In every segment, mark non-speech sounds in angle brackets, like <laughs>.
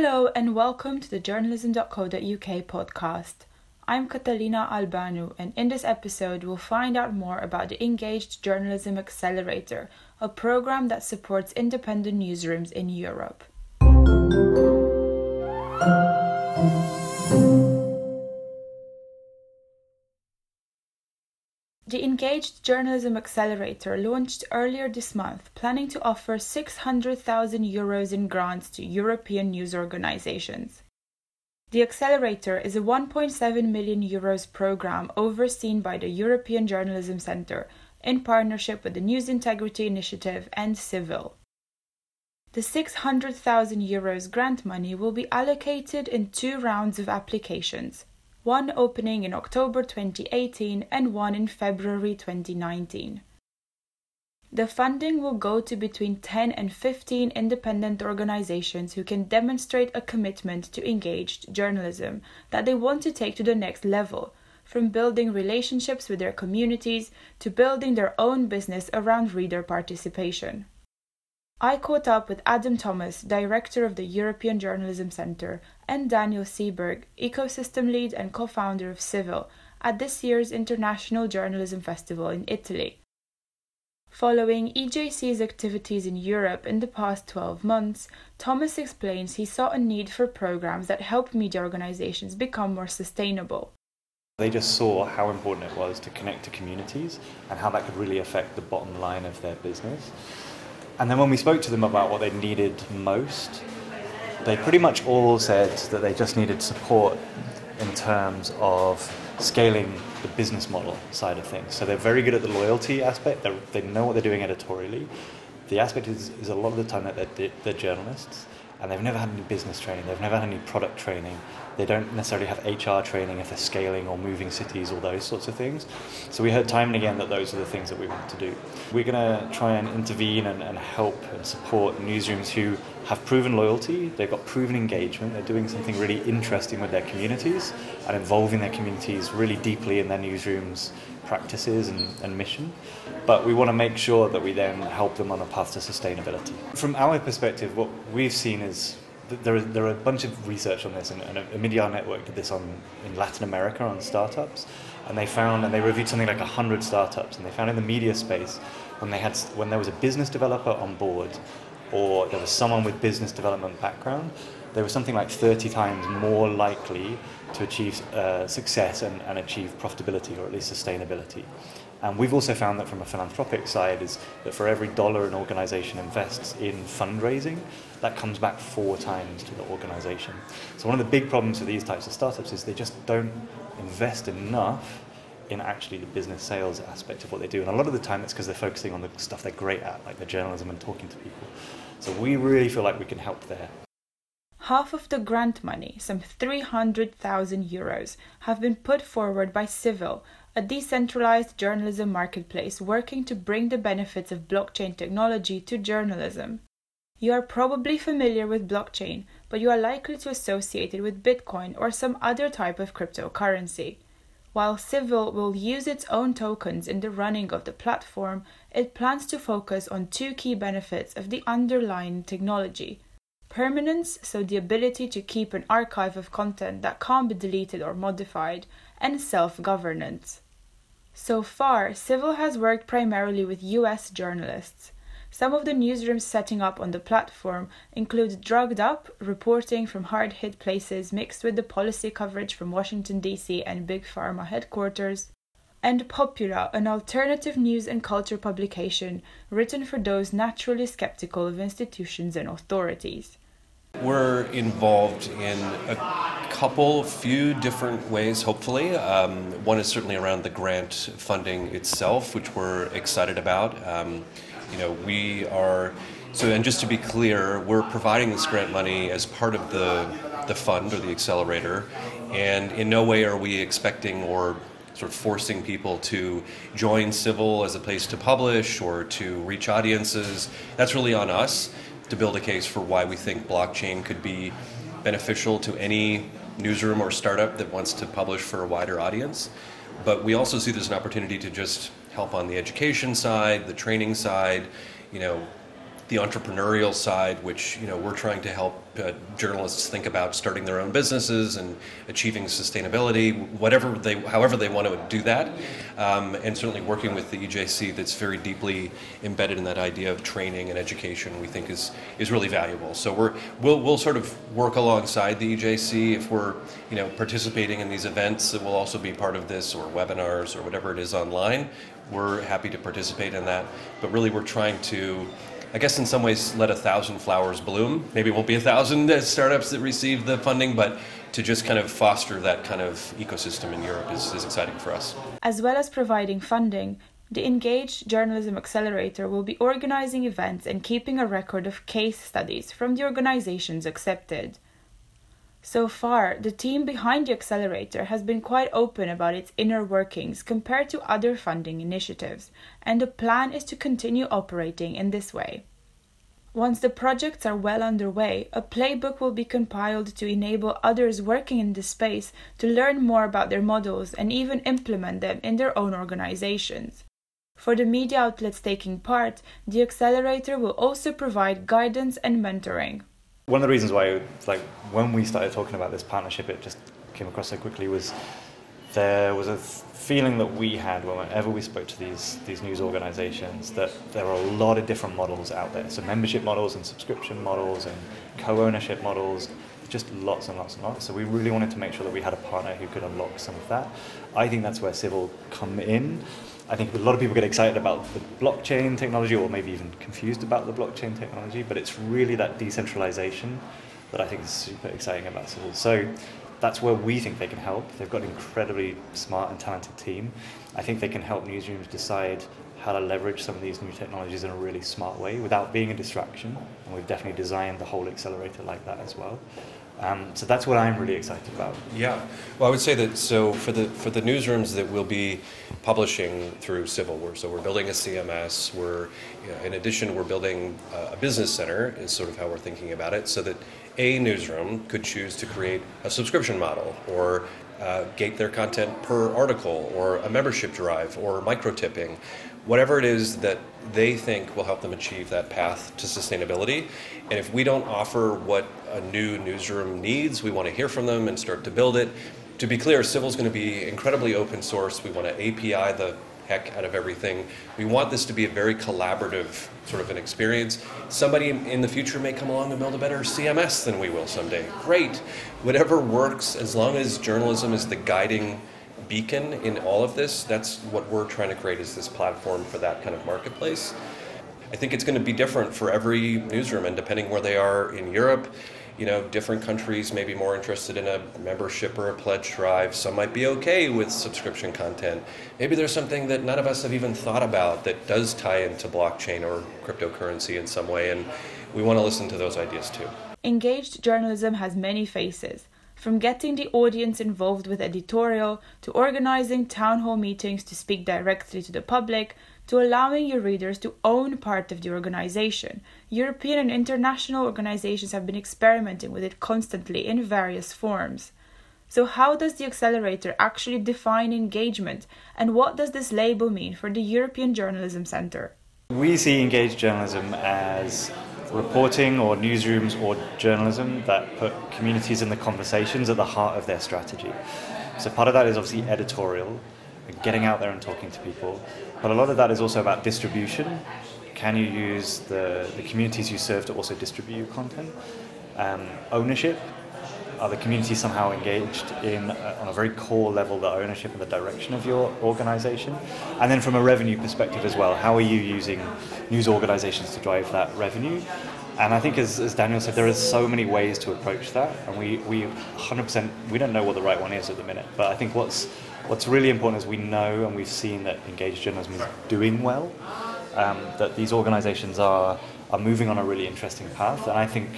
Hello and welcome to the journalism.co.uk podcast. I'm Catalina Albeanu, and in this episode, we'll find out more about the Engaged Journalism Accelerator, a program that supports independent newsrooms in Europe. The Engaged Journalism Accelerator launched earlier this month, planning to offer 600,000 euros in grants to European news organizations. The accelerator is a 1.7 million euros program overseen by the European Journalism Centre in partnership with the News Integrity Initiative and Civil. The 600,000 euros grant money will be allocated in two rounds of applications one opening in October 2018 and one in February 2019. The funding will go to between 10 and 15 independent organizations who can demonstrate a commitment to engaged journalism that they want to take to the next level, from building relationships with their communities to building their own business around reader participation. I caught up with Adam Thomas, director of the European Journalism Centre, and Daniel Sieberg, ecosystem lead and co founder of Civil, at this year's International Journalism Festival in Italy. Following EJC's activities in Europe in the past 12 months, Thomas explains he saw a need for programs that help media organizations become more sustainable. They just saw how important it was to connect to communities and how that could really affect the bottom line of their business. And then when we spoke to them about what they needed most, they pretty much all said that they just needed support in terms of scaling the business model side of things. So they're very good at the loyalty aspect, they're, they know what they're doing editorially. The aspect is, is a lot of the time that they're, they're journalists and they've never had any business training, they've never had any product training, they don't necessarily have HR training if they're scaling or moving cities or those sorts of things. So we heard time and again that those are the things that we want to do. We're going to try and intervene and, and help and support newsrooms who have proven loyalty, they've got proven engagement, they're doing something really interesting with their communities and involving their communities really deeply in their newsrooms practices and, and mission. But we want to make sure that we then help them on a path to sustainability. From our perspective, what we've seen is there are, there are a bunch of research on this, and, and a Media Network did this on in Latin America on startups, and they found and they reviewed something like hundred startups, and they found in the media space when they had when there was a business developer on board, or there was someone with business development background, they were something like 30 times more likely to achieve uh, success and, and achieve profitability or at least sustainability. And we've also found that from a philanthropic side is that for every dollar an organization invests in fundraising, that comes back four times to the organization. So one of the big problems with these types of startups is they just don't invest enough in actually the business sales aspect of what they do. And a lot of the time it's because they're focusing on the stuff they're great at, like the journalism and talking to people. So we really feel like we can help there. Half of the grant money, some 300,000 euros, have been put forward by Civil, a decentralized journalism marketplace working to bring the benefits of blockchain technology to journalism. You are probably familiar with blockchain, but you are likely to associate it with Bitcoin or some other type of cryptocurrency. While Civil will use its own tokens in the running of the platform, it plans to focus on two key benefits of the underlying technology permanence, so the ability to keep an archive of content that can't be deleted or modified, and self governance. So far, Civil has worked primarily with US journalists. Some of the newsrooms setting up on the platform include Drugged Up, reporting from hard hit places mixed with the policy coverage from Washington, D.C. and Big Pharma headquarters, and Popula, an alternative news and culture publication written for those naturally skeptical of institutions and authorities. We're involved in a couple, few different ways, hopefully. Um, one is certainly around the grant funding itself, which we're excited about. Um, you know, we are, so, and just to be clear, we're providing this grant money as part of the, the fund or the accelerator, and in no way are we expecting or sort of forcing people to join civil as a place to publish or to reach audiences. That's really on us to build a case for why we think blockchain could be beneficial to any newsroom or startup that wants to publish for a wider audience. But we also see there's an opportunity to just help on the education side, the training side, you know, the entrepreneurial side, which you know we're trying to help uh, journalists think about starting their own businesses and achieving sustainability, whatever they, however they want to do that, um, and certainly working with the EJC that's very deeply embedded in that idea of training and education. We think is is really valuable. So we're we'll we'll sort of work alongside the EJC if we're you know participating in these events that will also be part of this or webinars or whatever it is online. We're happy to participate in that, but really we're trying to I guess in some ways let a thousand flowers bloom. Maybe it won't be a thousand <laughs> startups that receive the funding, but to just kind of foster that kind of ecosystem in Europe is, is exciting for us. As well as providing funding, the Engaged Journalism Accelerator will be organizing events and keeping a record of case studies from the organizations accepted. So far, the team behind the accelerator has been quite open about its inner workings compared to other funding initiatives, and the plan is to continue operating in this way. Once the projects are well underway, a playbook will be compiled to enable others working in this space to learn more about their models and even implement them in their own organizations. For the media outlets taking part, the accelerator will also provide guidance and mentoring. One of the reasons why, like, when we started talking about this partnership, it just came across so quickly was there was a feeling that we had whenever we spoke to these these news organizations that there are a lot of different models out there. So membership models and subscription models and co-ownership models, just lots and lots and lots. So we really wanted to make sure that we had a partner who could unlock some of that. I think that's where Civil come in. I think a lot of people get excited about the blockchain technology or maybe even confused about the blockchain technology, but it's really that decentralization that I think is super exciting about Civil. So that's where we think they can help. They've got an incredibly smart and talented team. I think they can help newsrooms decide how to leverage some of these new technologies in a really smart way without being a distraction. And we've definitely designed the whole accelerator like that as well. Um, so that's what I'm really excited about. Yeah, well, I would say that so for the for the newsrooms that we'll be publishing through Civil, we're, so we're building a CMS. We're you know, in addition we're building a business center is sort of how we're thinking about it, so that a newsroom could choose to create a subscription model or uh, gate their content per article or a membership drive or micro tipping whatever it is that they think will help them achieve that path to sustainability. And if we don't offer what a new newsroom needs, we want to hear from them and start to build it. To be clear, Civil is going to be incredibly open source. We want to API the heck out of everything. We want this to be a very collaborative sort of an experience. Somebody in the future may come along and build a better CMS than we will someday. Great. Whatever works, as long as journalism is the guiding beacon in all of this. That's what we're trying to create is this platform for that kind of marketplace. I think it's going to be different for every newsroom, and depending where they are in Europe, you know, different countries may be more interested in a membership or a pledge drive. Some might be okay with subscription content. Maybe there's something that none of us have even thought about that does tie into blockchain or cryptocurrency in some way, and we want to listen to those ideas too. Engaged journalism has many faces from getting the audience involved with editorial to organizing town hall meetings to speak directly to the public to allowing your readers to own part of the organization. European and international organizations have been experimenting with it constantly in various forms. So, how does the accelerator actually define engagement, and what does this label mean for the European Journalism Centre? We see engaged journalism as reporting or newsrooms or journalism that put communities in the conversations at the heart of their strategy. So part of that is obviously editorial, getting out there and talking to people, but a lot of that is also about distribution. Can you use the, the communities you serve to also distribute your content? Um, ownership, are the communities somehow engaged in uh, on a very core level the ownership and the direction of your organization and then from a revenue perspective as well how are you using news organizations to drive that revenue and I think as, as Daniel said there are so many ways to approach that and we, we 100% we don't know what the right one is at the minute but I think what's what's really important is we know and we've seen that engaged journalism is doing well um, that these organizations are are moving on a really interesting path and I think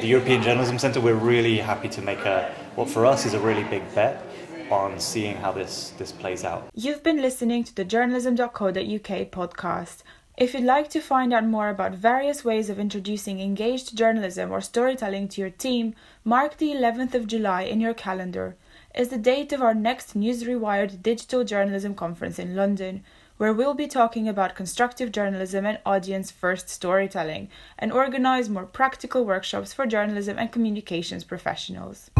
the European Journalism Centre, we're really happy to make a what for us is a really big bet on seeing how this this plays out. You've been listening to the journalism.co.uk podcast. If you'd like to find out more about various ways of introducing engaged journalism or storytelling to your team, mark the 11th of July in your calendar. Is the date of our next News Rewired Digital Journalism Conference in London where we'll be talking about constructive journalism and audience first storytelling and organize more practical workshops for journalism and communications professionals.